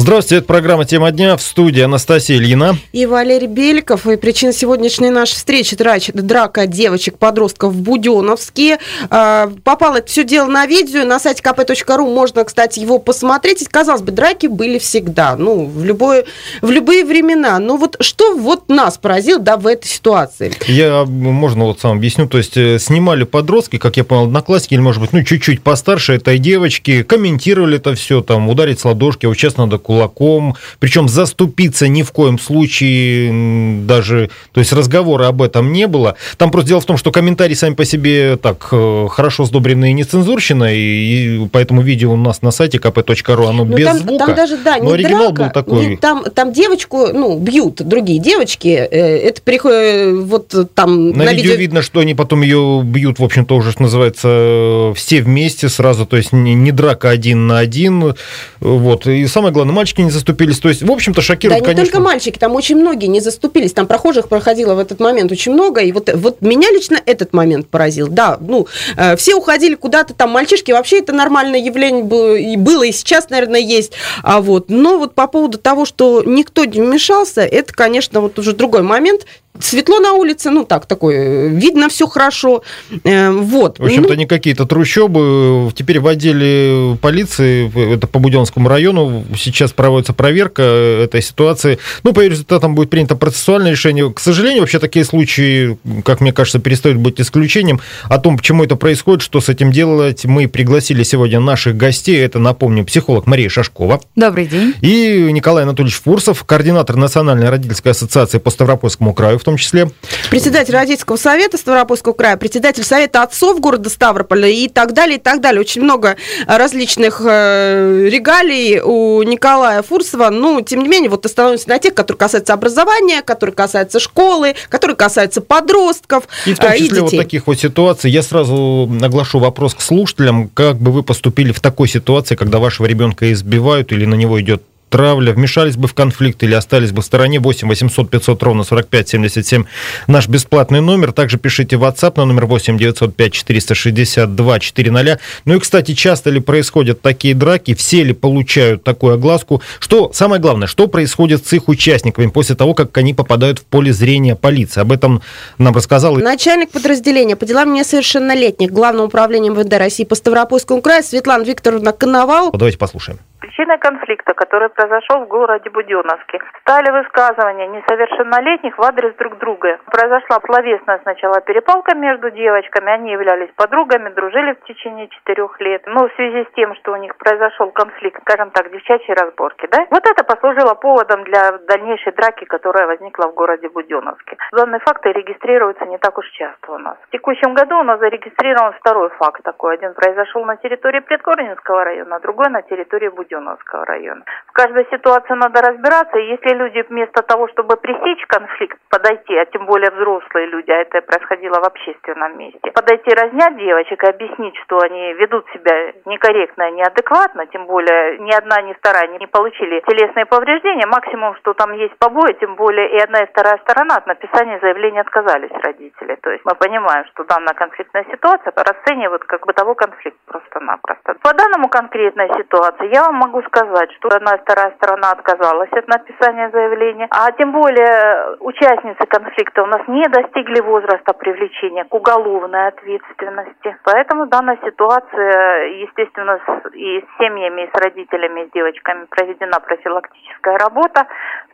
Здравствуйте, это программа «Тема дня» в студии Анастасия Ильина. И Валерий Беликов. И причина сегодняшней нашей встречи – драка девочек-подростков в Буденовске. А, попало это все дело на видео. На сайте kp.ru можно, кстати, его посмотреть. Казалось бы, драки были всегда, ну, в, любое, в любые времена. Но вот что вот нас поразило, да, в этой ситуации? Я, можно вот сам объясню. То есть э, снимали подростки, как я понял, одноклассники, или, может быть, ну, чуть-чуть постарше этой девочки, комментировали это все, там, ударить с ладошки, вот сейчас надо кулаком, причем заступиться ни в коем случае даже, то есть разговора об этом не было. Там просто дело в том, что комментарии сами по себе так э, хорошо сдобренные нецензурщина, и поэтому видео у нас на сайте kp.ru, оно ну, без там, звука, там даже, да, но оригинал драка, был такой. Не, там, там девочку, ну, бьют другие девочки, э, это приходит, вот там... На, на видео, видео видно, что они потом ее бьют, в общем-то, уже, что называется, все вместе сразу, то есть не, не драка один на один, вот, и самое главное, мальчики не заступились. То есть, в общем-то, шокирует, да, не конечно. только мальчики, там очень многие не заступились. Там прохожих проходило в этот момент очень много. И вот, вот меня лично этот момент поразил. Да, ну, э, все уходили куда-то там, мальчишки. Вообще это нормальное явление было и, было, и сейчас, наверное, есть. А вот, но вот по поводу того, что никто не вмешался, это, конечно, вот уже другой момент. Светло на улице, ну так, такое, видно все хорошо. Э, вот. В общем-то, ну, не какие-то трущобы. Теперь в отделе полиции, это по Буденскому району, сейчас проводится проверка этой ситуации. Ну, по результатам будет принято процессуальное решение. К сожалению, вообще такие случаи, как мне кажется, перестают быть исключением. О том, почему это происходит, что с этим делать, мы пригласили сегодня наших гостей. Это, напомню, психолог Мария Шашкова. Добрый день. И Николай Анатольевич Фурсов, координатор Национальной родительской ассоциации по Ставропольскому краю в том числе. Председатель Родительского совета Ставропольского края, председатель Совета отцов города Ставрополя и так далее, и так далее. Очень много различных э, регалий у Николая Фурсова. Ну, тем не менее, вот остановимся на тех, которые касаются образования, которые касаются школы, которые касаются подростков и в том э, числе и вот таких вот ситуаций. Я сразу наглашу вопрос к слушателям. Как бы вы поступили в такой ситуации, когда вашего ребенка избивают или на него идет травля, вмешались бы в конфликт или остались бы в стороне. 8 800 500 ровно 45 77 наш бесплатный номер. Также пишите в WhatsApp на номер 8 905 462 400. Ну и, кстати, часто ли происходят такие драки, все ли получают такую огласку? Что, самое главное, что происходит с их участниками после того, как они попадают в поле зрения полиции? Об этом нам рассказал... Начальник подразделения по делам несовершеннолетних Главного управления МВД России по Ставропольскому краю Светлана Викторовна Коновал. Давайте послушаем. Причиной конфликта, который произошел в городе Буденновске, стали высказывания несовершеннолетних в адрес друг друга. Произошла словесная сначала перепалка между девочками, они являлись подругами, дружили в течение четырех лет. Но в связи с тем, что у них произошел конфликт, скажем так, девчачьей разборки, да, вот это послужило поводом для дальнейшей драки, которая возникла в городе Буденновске. Данные факты регистрируются не так уж часто у нас. В текущем году у нас зарегистрирован второй факт такой. Один произошел на территории Предкорнинского района, другой на территории Буденновска. Буденновского района. В каждой ситуации надо разбираться. Если люди вместо того, чтобы пресечь конфликт, подойти, а тем более взрослые люди, а это происходило в общественном месте, подойти разнять девочек и объяснить, что они ведут себя некорректно и неадекватно, тем более ни одна, ни вторая не получили телесные повреждения, максимум, что там есть побои, тем более и одна и вторая сторона от написания заявления отказались родители. То есть мы понимаем, что данная конфликтная ситуация расценивают как бытовой конфликт просто-напросто. По данному конкретной ситуации я вам могу сказать, что одна и вторая сторона отказалась от написания заявления, а тем более участницы конфликта у нас не достигли возраста привлечения к уголовной ответственности. Поэтому данная ситуация, естественно, и с семьями, и с родителями, и с девочками проведена профилактическая работа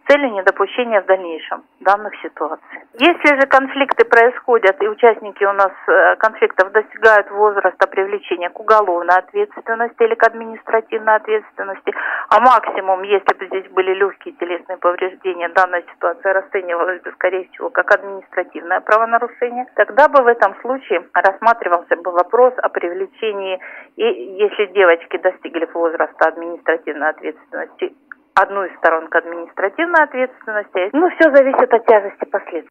с целью недопущения в дальнейшем данных ситуаций. Если же конфликты происходят и участники у нас э, конфликтов достигают возраста привлечения к уголовной ответственности или к административной ответственности, а максимум, если бы здесь были легкие телесные повреждения, данная ситуация расценивалась бы, скорее всего, как административное правонарушение, тогда бы в этом случае рассматривался бы вопрос о привлечении, и если девочки достигли возраста административной ответственности, одну из сторон к административной ответственности. Ну, все зависит от тяжести последствий.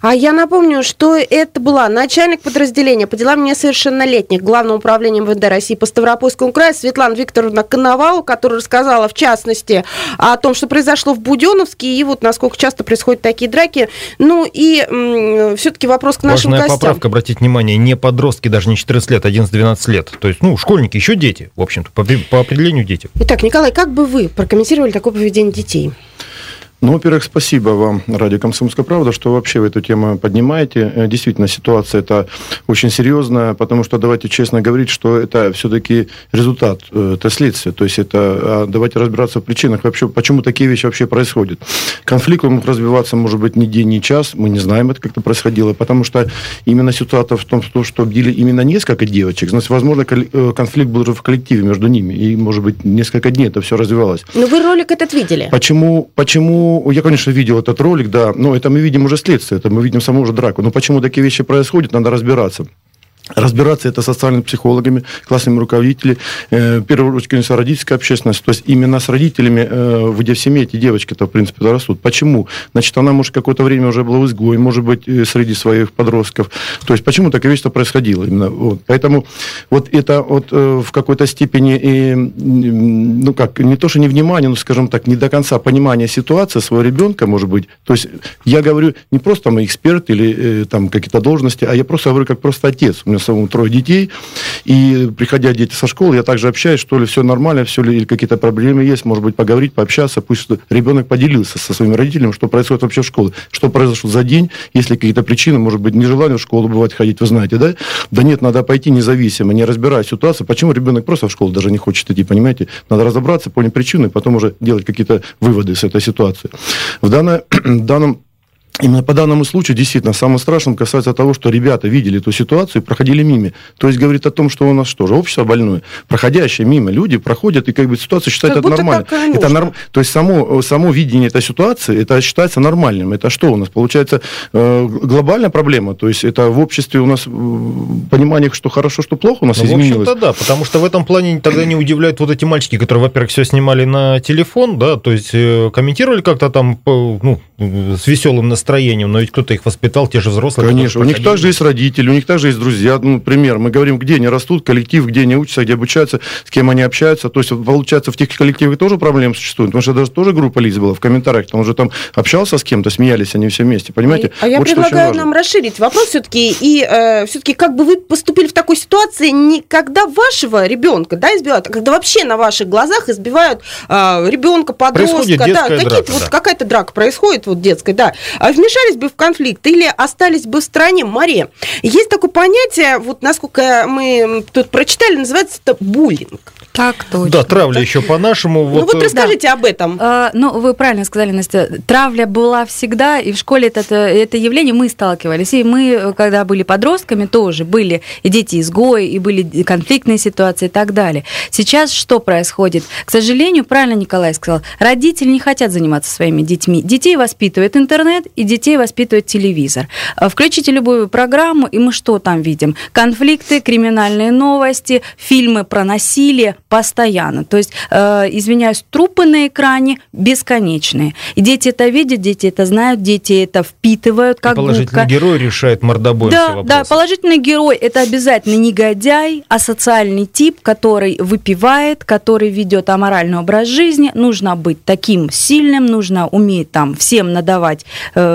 А я напомню, что это была начальник подразделения по делам несовершеннолетних Главного управления МВД России по Ставропольскому краю Светлана Викторовна Коновалова, которая рассказала, в частности, о том, что произошло в Буденовске, и вот насколько часто происходят такие драки. Ну и все-таки вопрос к нашим Важная гостям. поправка, обратите внимание, не подростки, даже не 14 лет, а 11-12 лет. То есть, ну, школьники, еще дети, в общем-то, по, по определению дети. Итак, Николай, как бы вы прокомментировали такое поведение детей? Ну, во-первых, спасибо вам, Радио «Комсомольская правда», что вообще вы эту тему поднимаете. Э, действительно, ситуация это очень серьезная, потому что, давайте честно говорить, что это все-таки результат, э, это следствие. То есть это, а давайте разбираться в причинах, вообще, почему такие вещи вообще происходят. Конфликт мог развиваться, может быть, не день, не час, мы не знаем, это как-то происходило, потому что именно ситуация в том, что били именно несколько девочек, значит, возможно, э, конфликт был уже в коллективе между ними, и, может быть, несколько дней это все развивалось. Но вы ролик этот видели? Почему, почему ну, я, конечно, видел этот ролик, да, но это мы видим уже следствие, это мы видим саму уже драку. Но почему такие вещи происходят, надо разбираться. Разбираться это социальными психологами, классными руководителями, э, в первую очередь, конечно, родительская общественность. То есть именно с родителями, э, где в семье эти девочки-то, в принципе, растут. Почему? Значит, она, может, какое-то время уже была в изгое, может быть, э, среди своих подростков. То есть почему такое вещь-то происходило именно? Вот. Поэтому вот это вот э, в какой-то степени, э, ну как, не то, что не внимание, но, скажем так, не до конца понимание ситуации своего ребенка, может быть. То есть я говорю не просто там эксперт или э, там какие-то должности, а я просто говорю как просто отец. У меня самому трое детей, и приходя дети со школы, я также общаюсь, что ли, все нормально, все ли, или какие-то проблемы есть, может быть, поговорить, пообщаться, пусть ребенок поделился со своими родителями, что происходит вообще в школе, что произошло за день, если какие-то причины, может быть, нежелание в школу бывает ходить, вы знаете, да? Да нет, надо пойти независимо, не разбирая ситуацию, почему ребенок просто в школу даже не хочет идти, понимаете? Надо разобраться, понять причины, потом уже делать какие-то выводы с этой ситуации. В, данной, в данном Именно по данному случаю, действительно, самым страшным касается того, что ребята видели эту ситуацию и проходили мимо. То есть говорит о том, что у нас что же, общество больное. Проходящие мимо люди проходят и как бы ситуацию считают как это нормально. Это норм... То есть само, само видение этой ситуации, это считается нормальным. Это что у нас? Получается э, глобальная проблема. То есть это в обществе у нас понимание, что хорошо, что плохо у нас ну, изменилось. В общем-то, да, потому что в этом плане тогда не удивляют вот эти мальчики, которые, во-первых, все снимали на телефон, да, то есть э, комментировали как-то там, ну, с веселым настроением настроением, но ведь кто-то их воспитал, те же взрослые. Конечно, у них также есть родители, у них также есть друзья. Ну, например, мы говорим, где они растут, коллектив, где они учатся, где обучаются, с кем они общаются. То есть, получается, в тех коллективах тоже проблемы существуют, потому что даже тоже группа лиц была в комментариях, там уже там общался с кем-то, смеялись они все вместе, понимаете? А, а я вот предлагаю нам расширить вопрос все-таки, и э, все-таки как бы вы поступили в такой ситуации, не когда вашего ребенка, да, избивают, а когда вообще на ваших глазах избивают э, ребенка, подростка, да, какие-то вот да. какая-то драка происходит вот детская, да. А вмешались бы в конфликт или остались бы в стране море. Есть такое понятие, вот насколько мы тут прочитали, называется это буллинг. Так точно. Да, травля так? еще по-нашему. Ну вот, вот э, расскажите да. об этом. А, ну, вы правильно сказали, Настя. Травля была всегда, и в школе это, это явление мы сталкивались. И мы, когда были подростками, тоже были и дети-изгои, и были конфликтные ситуации и так далее. Сейчас что происходит? К сожалению, правильно Николай сказал, родители не хотят заниматься своими детьми. Детей воспитывает интернет, и детей воспитывает телевизор. А, включите любую программу, и мы что там видим? Конфликты, криминальные новости, фильмы про насилие, постоянно. То есть, э, извиняюсь, трупы на экране бесконечные. И дети это видят, дети это знают, дети это впитывают как и положительный губка. герой решает мордобоем да, все вопросы. Да, положительный герой это обязательно негодяй, а социальный тип, который выпивает, который ведет аморальный образ жизни. Нужно быть таким сильным, нужно уметь там всем надавать э,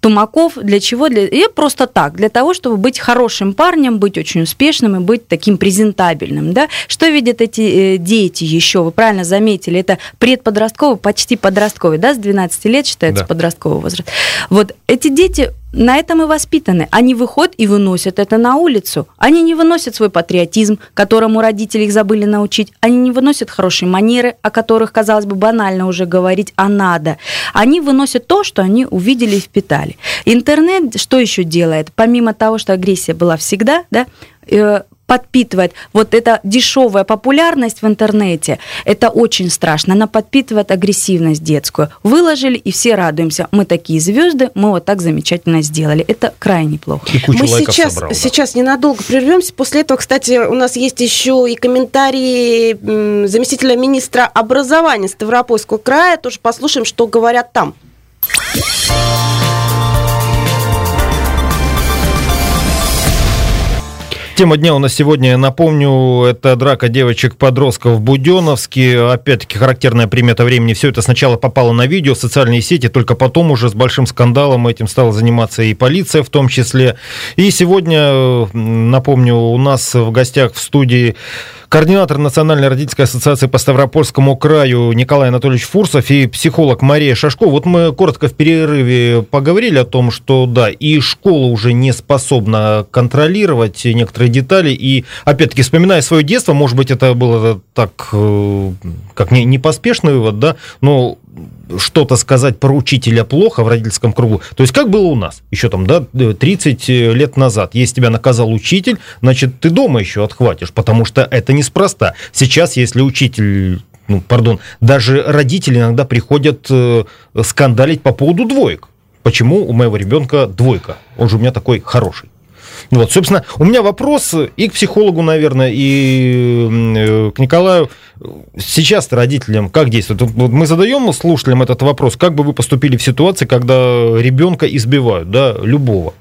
тумаков. Для чего? Для... И просто так, для того, чтобы быть хорошим парнем, быть очень успешным и быть таким презентабельным. Да? Что видят эти Э, дети еще, вы правильно заметили, это предподростковый, почти подростковый, да, с 12 лет считается да. подростковый возраст. Вот эти дети на этом и воспитаны. Они выходят и выносят это на улицу. Они не выносят свой патриотизм, которому родители их забыли научить. Они не выносят хорошие манеры, о которых, казалось бы, банально уже говорить, а надо. Они выносят то, что они увидели и впитали. Интернет что еще делает? Помимо того, что агрессия была всегда, да, э, подпитывает вот эта дешевая популярность в интернете, это очень страшно. Она подпитывает агрессивность детскую. Выложили, и все радуемся. Мы такие звезды, мы вот так замечательно сделали. Это крайне плохо. И кучу мы сейчас, собрал, да. сейчас ненадолго прервемся. После этого, кстати, у нас есть еще и комментарии заместителя министра образования Ставропольского края. Тоже послушаем, что говорят там. Тема дня у нас сегодня, напомню, это драка девочек-подростков в Буденовске. Опять-таки, характерная примета времени. Все это сначала попало на видео, в социальные сети, только потом уже с большим скандалом этим стала заниматься и полиция в том числе. И сегодня, напомню, у нас в гостях в студии координатор Национальной родительской ассоциации по Ставропольскому краю Николай Анатольевич Фурсов и психолог Мария Шашко. Вот мы коротко в перерыве поговорили о том, что да, и школа уже не способна контролировать некоторые детали. И опять-таки, вспоминая свое детство, может быть, это было так, э, как не, не поспешный вывод, да, но что-то сказать про учителя плохо в родительском кругу. То есть как было у нас еще там, да, 30 лет назад. Если тебя наказал учитель, значит, ты дома еще отхватишь, потому что это неспроста. Сейчас, если учитель ну, пардон, даже родители иногда приходят э, скандалить по поводу двоек. Почему у моего ребенка двойка? Он же у меня такой хороший. Вот, собственно, у меня вопрос и к психологу, наверное, и э, к Николаю. Сейчас родителям как действует? Вот мы задаем слушателям этот вопрос, как бы вы поступили в ситуации, когда ребенка избивают, да, любого?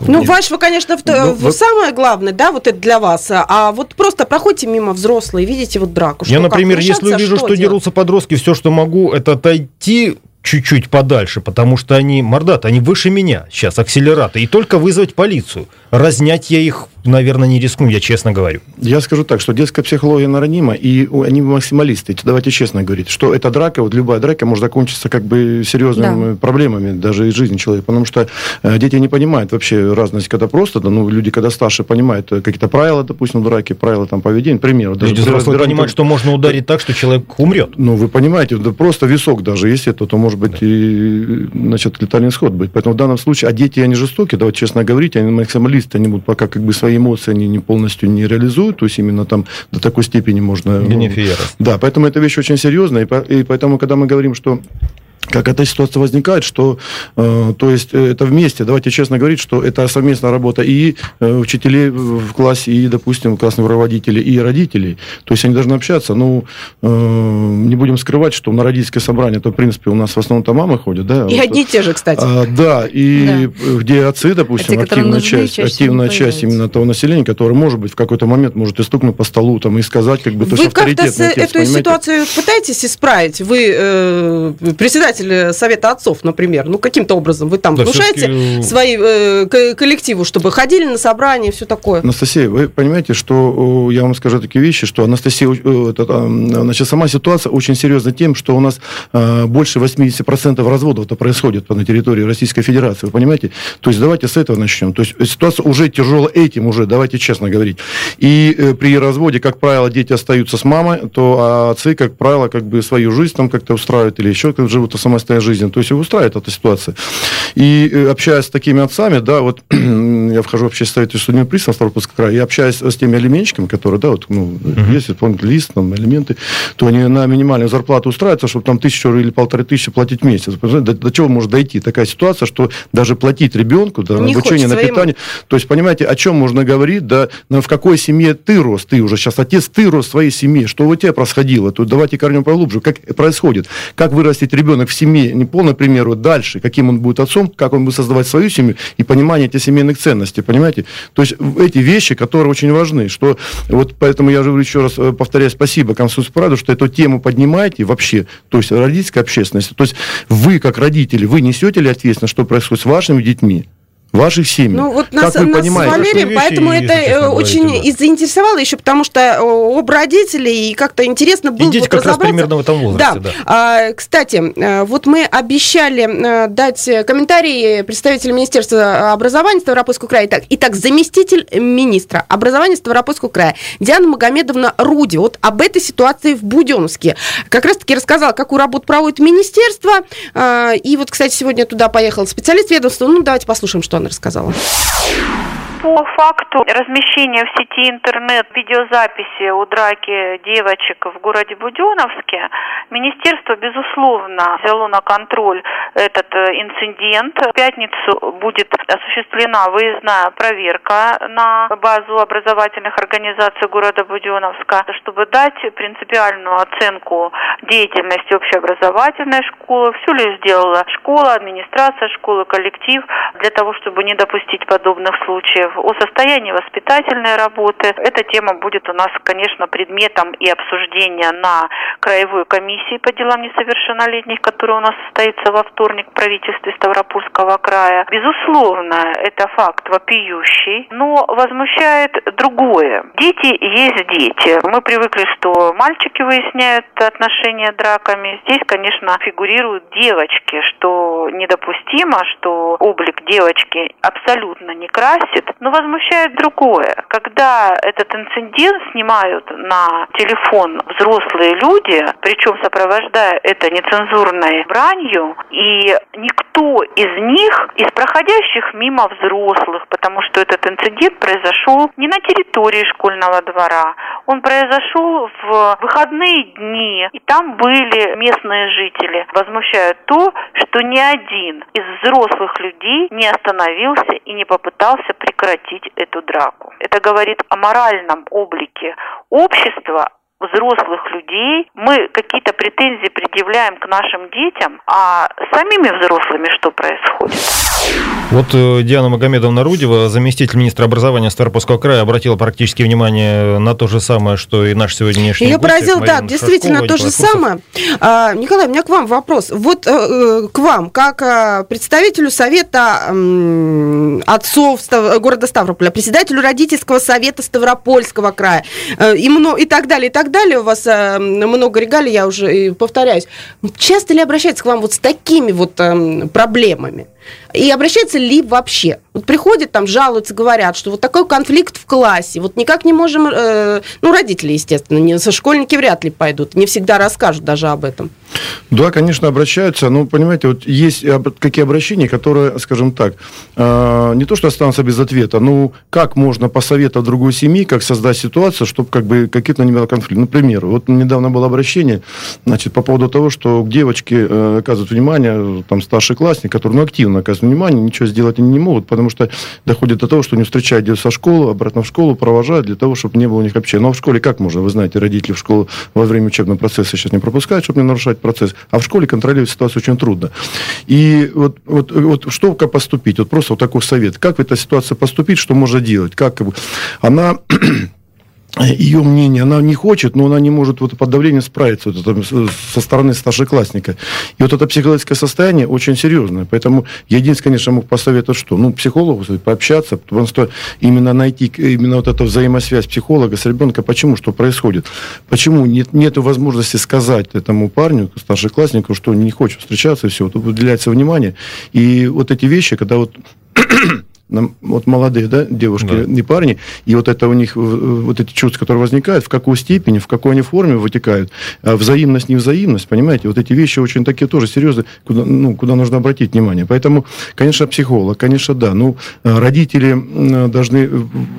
Ну, вашего, конечно, в, ну, в вот... самое главное, да, вот это для вас. А вот просто проходите мимо взрослые, видите вот драку. Что, Я, например, если увижу, что, что дерутся подростки, все, что могу, это отойти чуть-чуть подальше, потому что они, мордат, они выше меня сейчас, акселераты, и только вызвать полицию. Разнять я их наверное, не рискну, я честно говорю. Я скажу так, что детская психология наранима, и они максималисты. Давайте честно говорить, что эта драка, вот любая драка может закончиться как бы серьезными да. проблемами даже из жизни человека, потому что э, дети не понимают вообще разность, когда просто, да, ну, люди, когда старше, понимают э, какие-то правила, допустим, драки, правила там поведения, пример. Даже люди взрослые понимают, что можно ударить так, что человек умрет. Ну, вы понимаете, да просто висок даже, если это, то может быть да. и, значит, летальный исход быть. Поэтому в данном случае, а дети, они жестокие, давайте честно говорить, они максималисты, они будут пока как бы свои эмоции они не полностью не реализуют, то есть именно там до такой степени можно... Ну, да, поэтому эта вещь очень серьезная, и поэтому, когда мы говорим, что как эта ситуация возникает, что, э, то есть, э, это вместе, давайте честно говорить, что это совместная работа и э, учителей в классе, и, допустим, классных руководителей, и родителей. То есть, они должны общаться. Ну, э, не будем скрывать, что на родительское собрание, то, в принципе, у нас в основном-то мамы ходят, да? И вот, одни и те же, кстати. А, да, и да. где отцы, допустим, а те, активная часть, активная часть именно того населения, которое, может быть, в какой-то момент может и стукнуть по столу, там, и сказать, как бы, то, Вы как-то эту понимаете? ситуацию пытаетесь исправить? Вы э, председатель председатель Совета отцов, например, ну, каким-то образом вы там да, внушаете свои э, коллективу, чтобы ходили на собрания и все такое? Анастасия, вы понимаете, что я вам скажу такие вещи, что Анастасия, э, это, значит, сама ситуация очень серьезна тем, что у нас э, больше 80% разводов это происходит на территории Российской Федерации, вы понимаете? То есть давайте с этого начнем. То есть ситуация уже тяжелая этим уже, давайте честно говорить. И э, при разводе, как правило, дети остаются с мамой, то а отцы, как правило, как бы свою жизнь там как-то устраивают или еще как живут самостоятельной жизнью. То есть его устраивает эта ситуация. И э, общаясь с такими отцами, да, вот я вхожу в общественный совет судебный пристав Ставропольского края, и общаюсь с теми алименщиками, которые, да, вот, ну, uh-huh. есть исполнительный лист, там, элементы, то они на минимальную зарплату устраиваются, чтобы там тысячу или полторы тысячи платить в месяц. До, до чего может дойти такая ситуация, что даже платить ребенку, да, на обучение, на питание. Ему. То есть, понимаете, о чем можно говорить, да, в какой семье ты рос, ты уже сейчас отец, ты рос в своей семье, что у тебя происходило, то давайте корнем поглубже, как происходит, как вырастет ребенок в семье, не полный пример, вот дальше, каким он будет отцом, как он будет создавать свою семью и понимание этих семейных ценностей, понимаете? То есть эти вещи, которые очень важны, что вот поэтому я же говорю еще раз, э, повторяю, спасибо Конституции Параду, что эту тему поднимаете вообще, то есть родительская общественность, то есть вы, как родители, вы несете ли ответственность, что происходит с вашими детьми? Ваших семей. Ну, вот нас, как вы нас понимаете, с Валерием, поэтому это э, очень да. заинтересовало еще, потому что э, об родителей и как-то интересно было Идите вот как раз примерно в этом возрасте. Да. да. А, кстати, э, вот мы обещали дать комментарии представителя Министерства образования Ставропольского края. Итак, итак, заместитель министра образования Ставропольского края Диана Магомедовна Руди. Вот об этой ситуации в Буденновске. Как раз-таки рассказала, какую работу проводит министерство. И вот, кстати, сегодня туда поехал специалист ведомства. Ну, давайте послушаем, что она рассказала. По факту размещения в сети интернет видеозаписи у драки девочек в городе Буденновске, министерство, безусловно, взяло на контроль этот э, инцидент. В пятницу будет осуществлена выездная проверка на базу образовательных организаций города Буденновска, чтобы дать принципиальную оценку деятельности общеобразовательной школы. Все ли сделала школа, администрация школы, коллектив для того, чтобы не допустить подобных случаев. О состоянии воспитательной работы. Эта тема будет у нас, конечно, предметом и обсуждения на краевой комиссии по делам несовершеннолетних, которая у нас состоится во вторник в правительстве Ставропольского края. Безусловно, это факт вопиющий, но возмущает другое. Дети есть дети. Мы привыкли, что мальчики выясняют отношения драками. Здесь, конечно, фигурируют девочки, что недопустимо, что облик девочки абсолютно не красит. Но возмущает другое. Когда этот инцидент снимают на телефон взрослые люди, причем сопровождая это нецензурной бранью, и никто из них, из проходящих мимо взрослых, потому что этот инцидент произошел не на территории школьного двора, он произошел в выходные дни, и там были местные жители. Возмущают то, что ни один из взрослых людей не остановился и не попытался прекратить эту драку. Это говорит о моральном облике общества, взрослых людей, мы какие-то претензии предъявляем к нашим детям, а самими взрослыми что происходит? Вот э, Диана Магомедовна Рудева, заместитель министра образования Ставропольского края, обратила практически внимание на то же самое, что и наш сегодняшний Ее поразил, да, действительно то же самое. А, Николай, у меня к вам вопрос. Вот э, э к вам, как э, представителю совета э, отцов Став... города Ставрополя, председателю родительского совета Ставропольского края э, и, и так далее, и так так далее, у вас э, много регалий, я уже повторяюсь. Часто ли обращаются к вам вот с такими вот э, проблемами? И обращаются ли вообще? Вот приходят там, жалуются, говорят, что вот такой конфликт в классе, вот никак не можем, э, ну, родители, естественно, не, со школьники вряд ли пойдут, не всегда расскажут даже об этом. Да, конечно, обращаются, но, понимаете, вот есть какие обращения, которые, скажем так, э, не то, что останутся без ответа, ну, как можно посоветовать другой семьи, как создать ситуацию, чтобы как бы какие-то не было конфликта. Например, вот недавно было обращение, значит, по поводу того, что к девочке э, оказывают внимание, там, старший классник, который, ну, активно оказывает внимание, ничего сделать они не могут, потому что доходит до того, что не встречают детей со школы, обратно в школу, провожают для того, чтобы не было у них общения. Но в школе как можно? Вы знаете, родители в школу во время учебного процесса сейчас не пропускают, чтобы не нарушать процесс, а в школе контролировать ситуацию очень трудно. И вот, вот, вот что как поступить? Вот просто вот такой совет. Как в этой ситуации поступить, что можно делать? Как она ее мнение, она не хочет, но она не может вот под давлением справиться вот это, со стороны старшеклассника. И вот это психологическое состояние очень серьезное. Поэтому я единственное, конечно, мог посоветовать, что? Ну, психологу пообщаться, потому что именно найти именно вот эту взаимосвязь психолога с ребенком, почему, что происходит. Почему нет, нет возможности сказать этому парню, старшекласснику, что он не хочет встречаться, и все. Вот уделяется внимание. И вот эти вещи, когда вот вот молодые да, девушки да. и парни, и вот это у них, вот эти чувства, которые возникают, в какой степени, в какой они форме вытекают, а взаимность, невзаимность, понимаете, вот эти вещи очень такие тоже серьезные, куда, ну, куда нужно обратить внимание. Поэтому, конечно, психолог, конечно, да, ну, родители должны,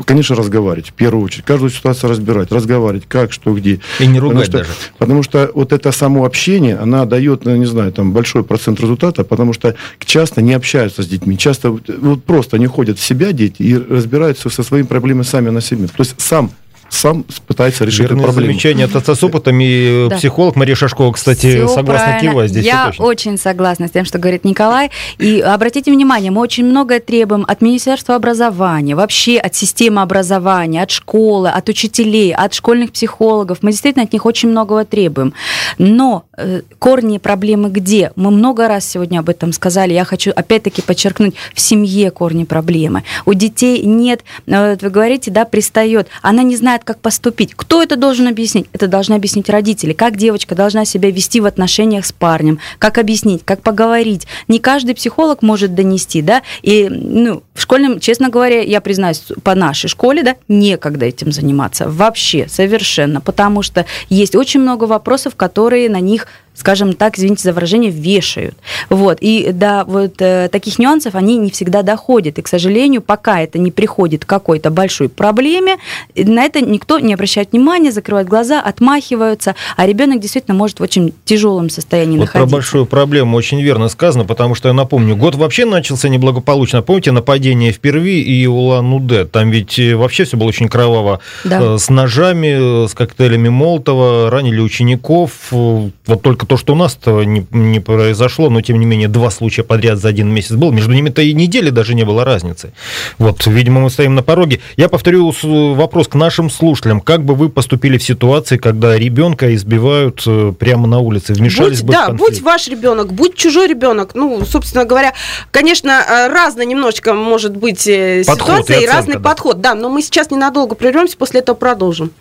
конечно, разговаривать, в первую очередь, каждую ситуацию разбирать, разговаривать, как, что, где. И не ругать потому что, даже. Потому что вот это само общение, она дает, ну, не знаю, там, большой процент результата, потому что часто не общаются с детьми, часто вот просто не ходят в себя дети и разбираются со своими проблемами сами на себе. То есть сам сам пытается решить Верное эту проблему. замечание от отца с опытом. И да. психолог Мария Шашкова, кстати, Все согласна правильно. кивать здесь. Я очень согласна с тем, что говорит Николай. И обратите внимание, мы очень многое требуем от Министерства образования, вообще от системы образования, от школы, от учителей, от школьных психологов. Мы действительно от них очень многого требуем. Но э, корни проблемы где? Мы много раз сегодня об этом сказали. Я хочу опять-таки подчеркнуть, в семье корни проблемы. У детей нет, э, вы говорите, да, пристает. Она не знает, знает, как поступить. Кто это должен объяснить? Это должны объяснить родители. Как девочка должна себя вести в отношениях с парнем, как объяснить, как поговорить. Не каждый психолог может донести, да, и, ну, в школьном, честно говоря, я признаюсь, по нашей школе, да, некогда этим заниматься вообще, совершенно, потому что есть очень много вопросов, которые на них скажем так, извините за выражение, вешают. Вот. И до вот э, таких нюансов они не всегда доходят. И, к сожалению, пока это не приходит к какой-то большой проблеме, на это никто не обращает внимания, закрывает глаза, отмахиваются, а ребенок действительно может в очень тяжелом состоянии вот находиться. Про большую проблему очень верно сказано, потому что, я напомню, год вообще начался неблагополучно. Помните нападение нападение в Перви и Улан-Удэ. Там ведь э, вообще все было очень кроваво. Да. Э, С ножами, э, с коктейлями Молотова, ранили учеников. Вот только то, что у нас-то не, не произошло, но тем не менее два случая подряд за один месяц был. Между ними-то и недели даже не было разницы. Вот, видимо, мы стоим на пороге. Я повторю вопрос к нашим слушателям. Как бы вы поступили в ситуации, когда ребенка избивают прямо на улице? Вмешались Будь, бы в да, конфликт? будь ваш ребенок, будь чужой ребенок. Ну, собственно говоря, конечно, разная немножечко может быть э, Подход и ситуация и, оценка, разный да. подход. Да, но мы сейчас ненадолго прервемся, после этого продолжим.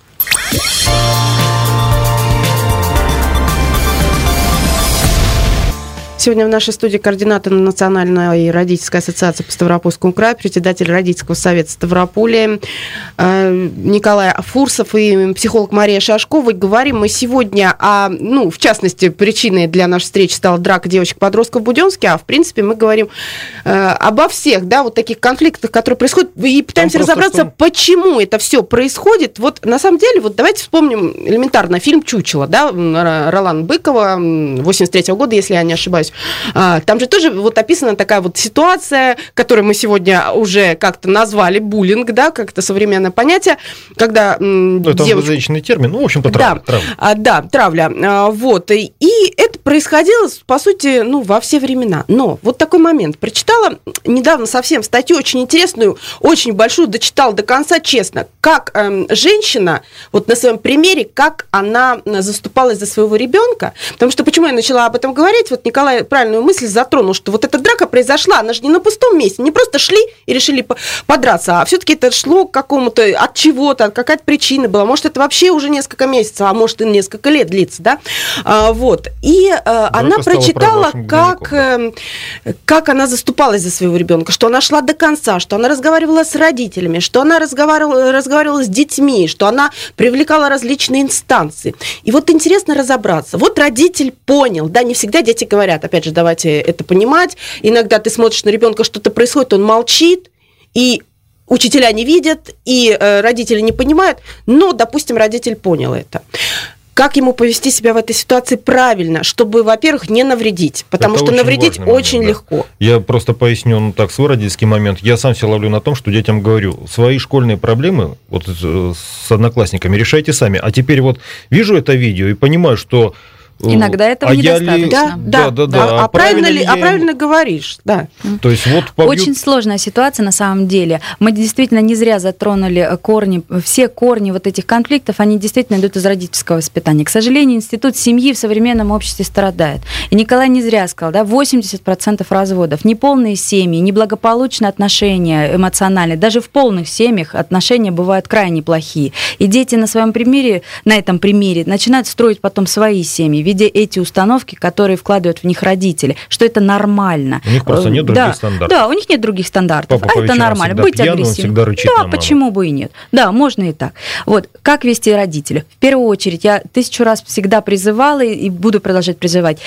Сегодня в нашей студии координатор Национальной родительской ассоциации по Ставропольскому краю, председатель родительского совета Ставрополя э, Николай Фурсов и психолог Мария Шашкова. Говорим мы сегодня о, ну, в частности, причиной для нашей встречи стала драка девочек-подростков в Буденске, а в принципе мы говорим э, обо всех, да, вот таких конфликтах, которые происходят, и пытаемся просто разобраться, что- почему это все происходит. Вот на самом деле, вот давайте вспомним элементарно фильм «Чучело», да, Ролан Быкова, 83 года, если я не ошибаюсь. А, Там же тоже вот описана такая вот ситуация, которую мы сегодня уже как-то назвали буллинг, да, как-то современное понятие, когда Ну, это девочку- англоязычный термин. Ну, в общем-то, травля. да, травля. а, да, травля. А, вот. И, это происходило, по сути, ну, во все времена. Но вот такой момент. Прочитала недавно совсем статью очень интересную, очень большую, дочитала до конца, честно, как эм, женщина, вот на своем примере, как она м, заступалась за своего ребенка. Потому что почему я начала об этом говорить? Вот Николай правильную мысль затронул, что вот эта драка произошла, она же не на пустом месте, не просто шли и решили по- подраться, а все-таки это шло к какому-то, от чего-то, какая-то причина была. Может, это вообще уже несколько месяцев, а может, и несколько лет длится, да? А, вот. И э, она прочитала, как, дневником, э, как она заступалась за своего ребенка, что она шла до конца, что она разговаривала с родителями, что она разговаривала, разговаривала с детьми, что она привлекала различные инстанции. И вот интересно разобраться. Вот родитель понял, да, не всегда дети говорят, опять же, давайте это понимать. Иногда ты смотришь на ребенка, что-то происходит, он молчит, и учителя не видят, и э, родители не понимают, но, допустим, родитель понял это. Как ему повести себя в этой ситуации правильно, чтобы, во-первых, не навредить, потому Это что очень навредить момент, очень да. легко. Я просто поясню ну, так свой родительский момент. Я сам себя ловлю на том, что детям говорю, свои школьные проблемы вот э, с одноклассниками решайте сами. А теперь вот вижу это видео и понимаю, что Иногда этого а я ли- недостаточно. Да, да, да, да. А, правильно ли, а правильно говоришь, да. То есть вот побьют- Очень сложная ситуация на самом деле. Мы действительно не зря затронули э, корни, все корни вот этих конфликтов, они действительно идут из родительского воспитания. К сожалению, институт семьи в современном обществе страдает. И Николай не зря сказал, да, 80% разводов, неполные семьи, неблагополучные отношения эмоциональные, даже в полных семьях отношения бывают крайне плохие. И дети на своем примере, на этом примере начинают строить потом свои семьи, видя эти установки, которые вкладывают в них родители, что это нормально. У них просто нет Э, других да, стандартов. Да, у них нет других стандартов. Папа а это нормально. Быть агрессивным. да, на маму. почему бы и нет? Да, можно и так. Вот, как вести родителя? В первую очередь, я тысячу раз всегда призывала и- буду продолжать призывать.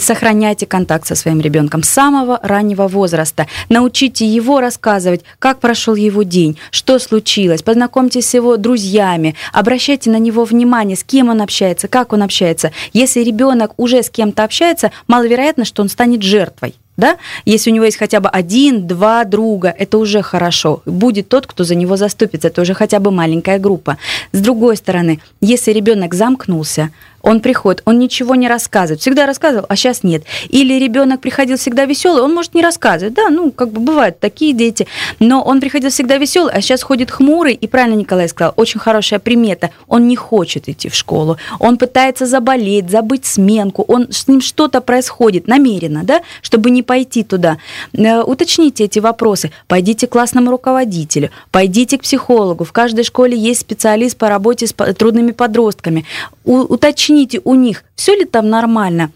Сохраняйте контакт со своим ребенком с самого раннего возраста. Научите его рассказывать, как прошел его день, что случилось. Познакомьтесь с его друзьями. Обращайте на него внимание, с кем он общается, как он общается. Если ребенок уже с кем-то общается, маловероятно, что он станет жертвой. Да? Если у него есть хотя бы один, два друга, это уже хорошо. Будет тот, кто за него заступится, это уже хотя бы маленькая группа. С другой стороны, если ребенок замкнулся, он приходит, он ничего не рассказывает. Всегда рассказывал, а сейчас нет. Или ребенок приходил всегда веселый, он может не рассказывать. Да, ну, как бы бывают такие дети. Но он приходил всегда веселый, а сейчас ходит хмурый. И правильно Николай сказал, очень хорошая примета. Он не хочет идти в школу. Он пытается заболеть, забыть сменку. Он, с ним что-то происходит намеренно, да, чтобы не пойти туда. Э, Уточните эти вопросы. Пойдите к классному руководителю, пойдите к психологу. В каждой школе есть специалист по работе с трудными подростками. У- уточните у них, все ли там нормально.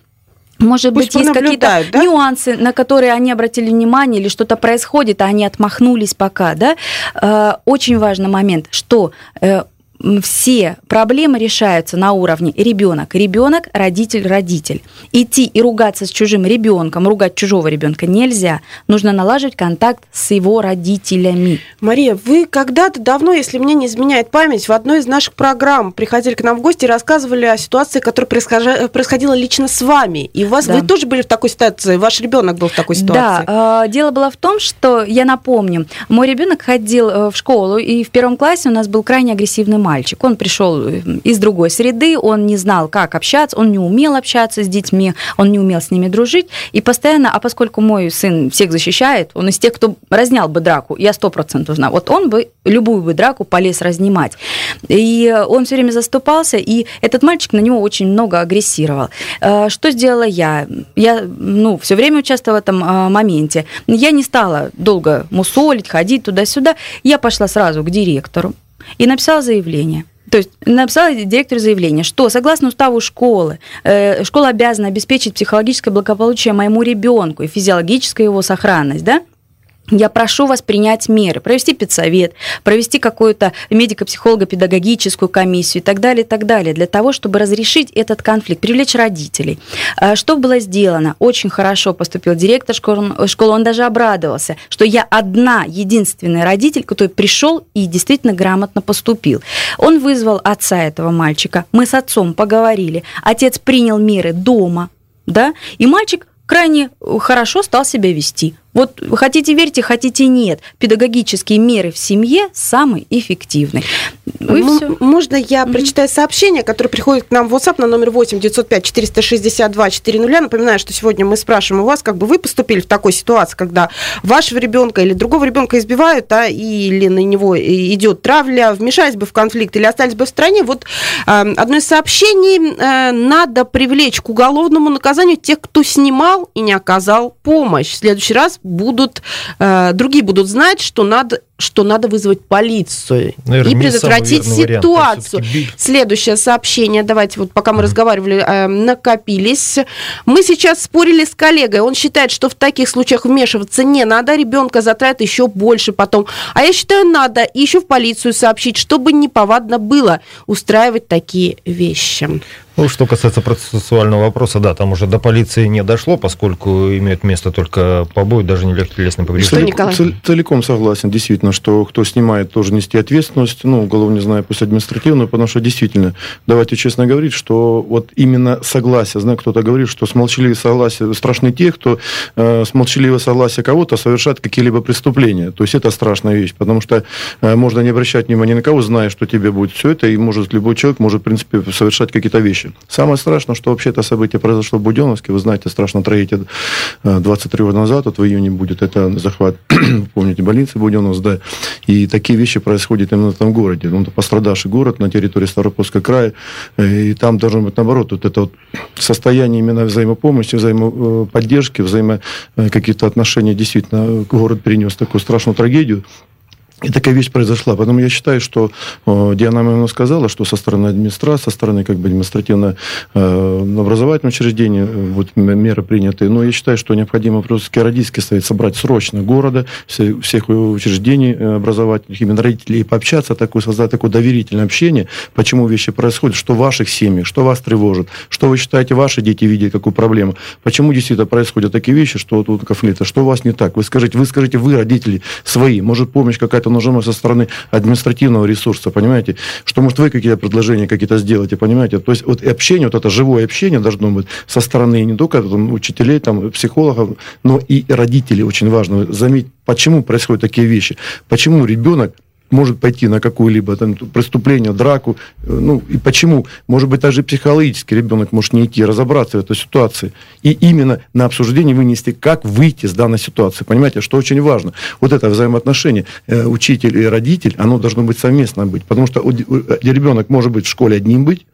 Может Пусть быть, есть какие-то да? нюансы, на которые они обратили внимание, или что-то происходит, а они отмахнулись пока, да. Э, Очень важный момент, что э, все проблемы решаются на уровне ребенок, ребенок, родитель, родитель. Идти и ругаться с чужим ребенком, ругать чужого ребенка нельзя. Нужно налаживать контакт с его родителями. Мария, вы когда-то давно, если мне не изменяет память, в одной из наших программ приходили к нам в гости и рассказывали о ситуации, которая происходила лично с вами. И у вас да. вы тоже были в такой ситуации, ваш ребенок был в такой ситуации. Да, дело было в том, что я напомню, мой ребенок ходил э, в школу, и в первом классе у нас был крайне агрессивный мальчик. Он пришел э, из другой среды, он не знал, как общаться, он не умел общаться с детьми, он не умел с ними дружить. И постоянно, а поскольку мой сын всех защищает, он из тех, кто разнял бы драку, я сто процентов знаю, вот он бы любую бы драку полез разнимать. И он все время заступался, и этот мальчик на него очень много агрессировал. Э, что сделала я? Я ну, все время участвовала в этом э, моменте. Я не стала долго мусолить, ходить туда-сюда. Я пошла сразу к директору и написала заявление. То есть написала директору заявление, что согласно уставу школы, э, школа обязана обеспечить психологическое благополучие моему ребенку и физиологическую его сохранность, да? Я прошу вас принять меры, провести педсовет, провести какую-то медико-психолого-педагогическую комиссию и так далее, и так далее, для того, чтобы разрешить этот конфликт, привлечь родителей. А, что было сделано? Очень хорошо поступил директор школы, школы, он даже обрадовался, что я одна, единственный родитель, который пришел и действительно грамотно поступил. Он вызвал отца этого мальчика, мы с отцом поговорили, отец принял меры дома, да, и мальчик крайне хорошо стал себя вести. Вот хотите верьте, хотите нет. Педагогические меры в семье самые эффективные. Ну, можно я mm-hmm. прочитаю сообщение, которое приходит к нам в WhatsApp на номер 8 905 462 400. Напоминаю, что сегодня мы спрашиваем у вас, как бы вы поступили в такой ситуации, когда вашего ребенка или другого ребенка избивают, а, или на него идет травля, вмешались бы в конфликт или остались бы в стране. Вот э, одно из сообщений. Э, надо привлечь к уголовному наказанию тех, кто снимал и не оказал помощь. В следующий раз будут, э, другие будут знать, что надо что надо вызвать полицию Наверное, и предотвратить ситуацию. Вариант, Следующее сообщение, давайте вот пока мы mm-hmm. разговаривали, э, накопились. Мы сейчас спорили с коллегой, он считает, что в таких случаях вмешиваться не надо, ребенка затратит еще больше потом. А я считаю, надо еще в полицию сообщить, чтобы неповадно было устраивать такие вещи. Ну, что касается процессуального вопроса, да, там уже до полиции не дошло, поскольку имеют место только побои, даже не легкие телесные повреждения. Цел, целиком согласен, действительно, что кто снимает, тоже нести ответственность, ну, уголовно не знаю, пусть административную, потому что действительно, давайте честно говорить, что вот именно согласие, знаю, кто-то говорит, что с молчаливым согласием страшны те, кто э, с молчаливого согласия кого-то совершает какие-либо преступления. То есть это страшная вещь, потому что э, можно не обращать внимания на кого, зная, что тебе будет все это, и может любой человек может, в принципе, совершать какие-то вещи. Самое страшное, что вообще это событие произошло в Буденовске. Вы знаете, страшно трагедия 23 года назад, вот в июне будет это захват, помните, больницы Буденовск, да. И такие вещи происходят именно в этом городе. Он пострадавший город на территории Ставропольского края. И там должно быть наоборот, вот это вот состояние именно взаимопомощи, взаимоподдержки, взаимо э, каких-то отношений. Действительно, город перенес такую страшную трагедию. И такая вещь произошла. Поэтому я считаю, что э, Диана Мамина сказала, что со стороны администрации, со стороны как бы административно э, учреждения э, вот, меры приняты. Но я считаю, что необходимо просто родительский совет собрать срочно города, все, всех учреждений э, образовательных, именно родителей, и пообщаться, такое, создать такое доверительное общение, почему вещи происходят, что в ваших семьях, что вас тревожит, что вы считаете, ваши дети видят, какую проблему, почему действительно происходят такие вещи, что тут конфликты, что у вас не так. Вы скажите, вы скажите, вы родители свои, может помощь какая-то нужно со стороны административного ресурса, понимаете, что, может, вы какие-то предложения какие-то сделаете, понимаете, то есть вот общение, вот это живое общение должно быть со стороны не только там, учителей, там, психологов, но и родителей, очень важно заметить, почему происходят такие вещи, почему ребенок может пойти на какое-либо там, преступление, драку. Э, ну, и почему? Может быть, даже психологически ребенок может не идти, разобраться в этой ситуации. И именно на обсуждение вынести, как выйти с данной ситуации. Понимаете, что очень важно. Вот это взаимоотношение э, учитель и родитель, оно должно быть совместно быть. Потому что ребенок может быть в школе одним быть,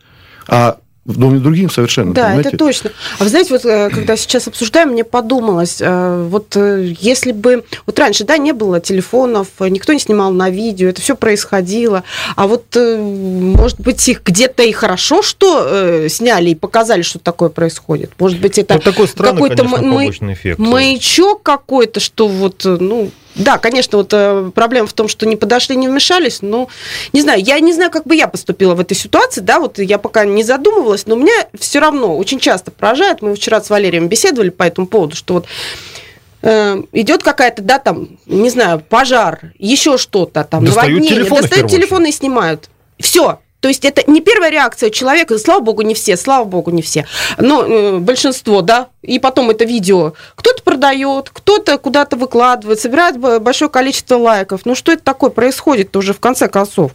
а другим совершенно. Да, понимаете? это точно. А вы знаете, вот э, когда сейчас обсуждаем, мне подумалось, э, вот э, если бы, вот раньше, да, не было телефонов, никто не снимал на видео, это все происходило, а вот, может быть, их где-то и хорошо, что сняли и показали, что такое происходит. Может быть, это вот такой какой-то конечно, мы... маячок какой-то, что вот, ну, да, конечно, вот э, проблема в том, что не подошли, не вмешались, но не знаю, я не знаю, как бы я поступила в этой ситуации, да, вот я пока не задумывалась, но меня все равно очень часто поражает, мы вчера с Валерием беседовали по этому поводу, что вот э, идет какая-то, да, там, не знаю, пожар, еще что-то, там, Достают наводнение, телефоны достают телефоны и снимают. Все, то есть это не первая реакция человека, слава богу, не все, слава богу, не все, но э, большинство, да, и потом это видео. Кто-то продает, кто-то куда-то выкладывает, собирает большое количество лайков. Ну что это такое происходит уже в конце концов?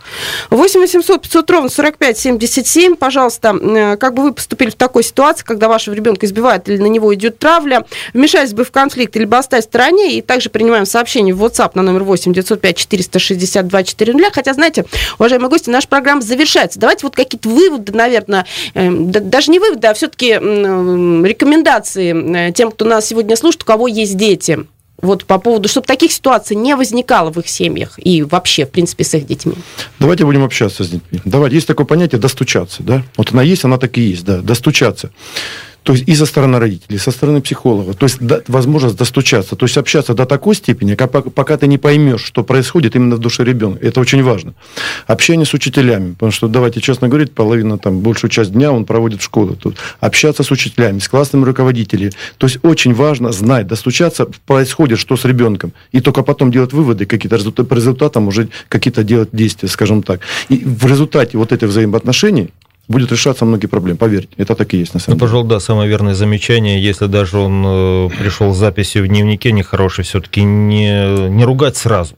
8 800 500 ровно 45 77, пожалуйста, э, как бы вы поступили в такой ситуации, когда вашего ребенка избивают или на него идет травля, вмешались бы в конфликт или бы остались в стороне, и также принимаем сообщение в WhatsApp на номер 8 905 462 400, хотя, знаете, уважаемые гости, наша программа завершается. Давайте вот какие-то выводы, наверное, э, да- даже не выводы, а все-таки рекомендации э, тем, кто нас сегодня слушает, у кого есть дети. Вот по поводу, чтобы таких ситуаций не возникало в их семьях и вообще, в принципе, с их детьми. Давайте будем общаться с детьми. Давайте, есть такое понятие достучаться, да? Вот она есть, она так и есть, да, достучаться. То есть и со стороны родителей, и со стороны психолога. То есть да, возможность достучаться, то есть общаться до такой степени, как, пока- ты не поймешь, что происходит именно в душе ребенка. Это очень важно. Общение с учителями, потому что, давайте честно говорить, половина, там, большую часть дня он проводит в школе. Тут общаться с учителями, с классными руководителями. То есть очень важно знать, достучаться, происходит что с ребенком, и только потом делать выводы, какие-то по результатам уже какие-то делать действия, скажем так. И в результате вот этих взаимоотношений будет решаться многие проблемы, поверьте, это так и есть на Ну, самом деле. пожалуй, да, самое верное замечание, если даже он э, пришел с записью в дневнике нехорошей, все-таки не, не ругать сразу.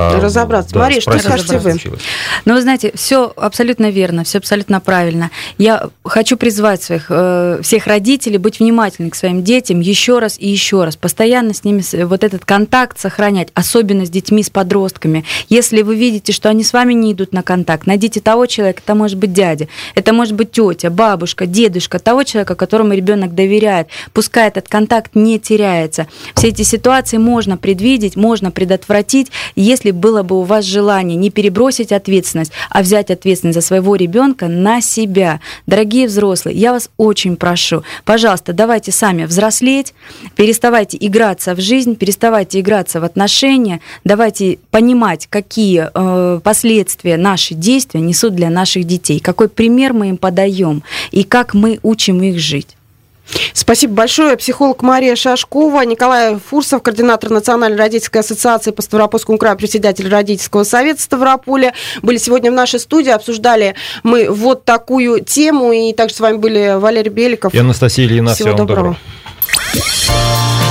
А, Разобраться. Мариш, что спросить, скажете вы? Но вы знаете, все абсолютно верно, все абсолютно правильно. Я хочу призвать своих, э, всех родителей быть внимательными к своим детям еще раз и еще раз. Постоянно с ними вот этот контакт сохранять, особенно с детьми, с подростками. Если вы видите, что они с вами не идут на контакт, найдите того человека, это может быть дядя, это может быть тетя, бабушка, дедушка, того человека, которому ребенок доверяет. Пускай этот контакт не теряется. Все эти ситуации можно предвидеть, можно предотвратить, если было бы у вас желание не перебросить ответственность, а взять ответственность за своего ребенка на себя. Дорогие взрослые, я вас очень прошу, пожалуйста, давайте сами взрослеть, переставайте играться в жизнь, переставайте играться в отношения, давайте понимать, какие э, последствия наши действия несут для наших детей, какой пример мы им подаем и как мы учим их жить. Спасибо большое. Психолог Мария Шашкова, Николай Фурсов, координатор Национальной родительской ассоциации по Ставропольскому краю, председатель родительского совета Ставрополя, были сегодня в нашей студии. Обсуждали мы вот такую тему. И также с вами были Валерий Беликов. И Анастасия Ильина, Всего всего доброго. доброго.